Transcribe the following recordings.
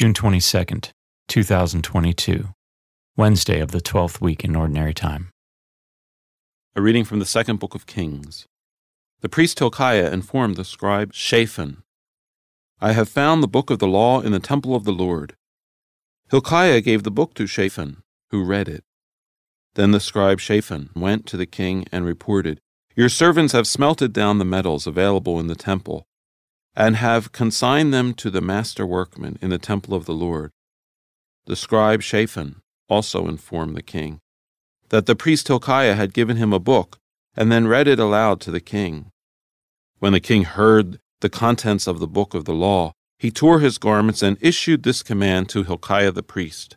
June 22nd, 2022, Wednesday of the 12th week in Ordinary Time. A reading from the second book of Kings. The priest Hilkiah informed the scribe Shaphan, I have found the book of the law in the temple of the Lord. Hilkiah gave the book to Shaphan, who read it. Then the scribe Shaphan went to the king and reported, Your servants have smelted down the metals available in the temple, and have consigned them to the master workmen in the temple of the Lord. The scribe Shaphan also informed the king that the priest Hilkiah had given him a book, and then read it aloud to the king. When the king heard the contents of the book of the law, he tore his garments and issued this command to Hilkiah the priest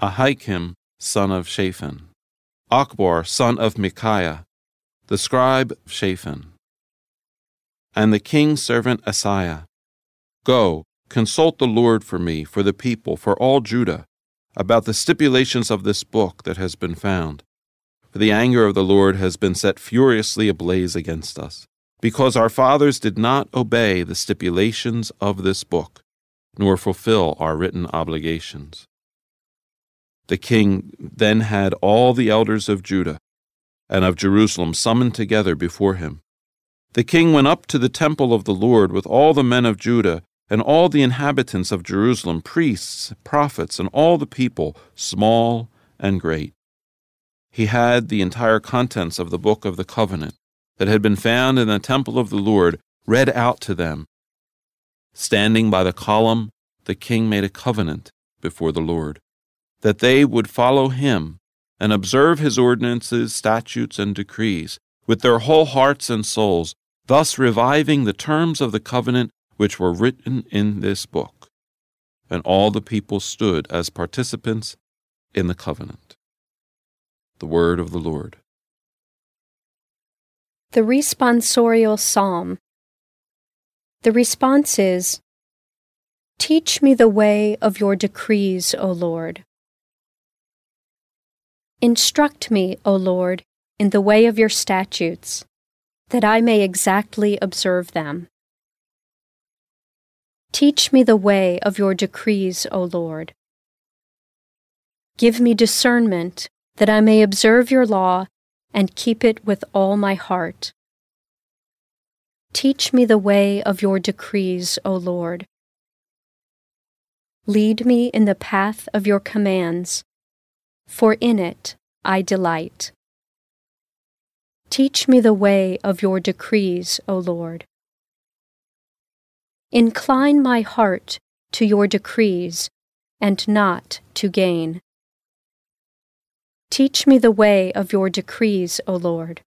Ahikam, son of Shaphan, Achbor, son of Micaiah, the scribe Shaphan, and the king's servant Asaiah, Go, consult the Lord for me, for the people, for all Judah, about the stipulations of this book that has been found. For the anger of the Lord has been set furiously ablaze against us because our fathers did not obey the stipulations of this book, nor fulfill our written obligations. The king then had all the elders of Judah and of Jerusalem summoned together before him. The king went up to the temple of the Lord with all the men of Judah and all the inhabitants of Jerusalem, priests, prophets, and all the people, small and great. He had the entire contents of the book of the covenant that had been found in the temple of the Lord read out to them. Standing by the column, the king made a covenant before the Lord, that they would follow him and observe his ordinances, statutes, and decrees with their whole hearts and souls, thus reviving the terms of the covenant which were written in this book. And all the people stood as participants in the covenant. The word of the Lord. The responsorial psalm. The response is Teach me the way of your decrees, O Lord. Instruct me, O Lord, in the way of your statutes, that I may exactly observe them. Teach me the way of your decrees, O Lord. Give me discernment, that I may observe your law and keep it with all my heart. Teach me the way of your decrees, O Lord. Lead me in the path of your commands, for in it I delight. Teach me the way of your decrees, O Lord. Incline my heart to your decrees, and not to gain. Teach me the way of your decrees, O Lord.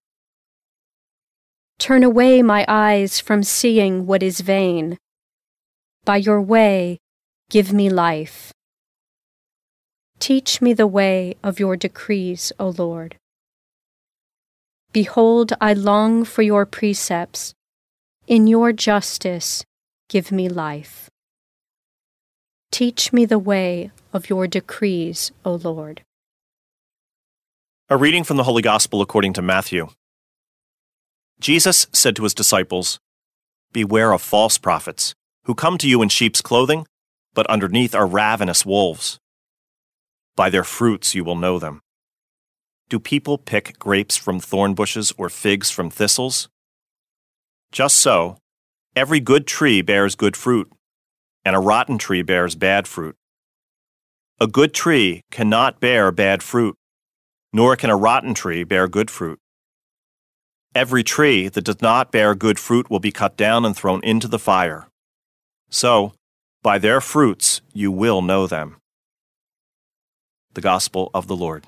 Turn away my eyes from seeing what is vain. By your way, give me life. Teach me the way of your decrees, O Lord. Behold, I long for your precepts. In your justice, give me life. Teach me the way of your decrees, O Lord. A reading from the Holy Gospel according to Matthew. Jesus said to his disciples, Beware of false prophets, who come to you in sheep's clothing, but underneath are ravenous wolves. By their fruits you will know them. Do people pick grapes from thorn bushes or figs from thistles? Just so, every good tree bears good fruit, and a rotten tree bears bad fruit. A good tree cannot bear bad fruit nor can a rotten tree bear good fruit. Every tree that does not bear good fruit will be cut down and thrown into the fire. So, by their fruits you will know them. The Gospel of the Lord.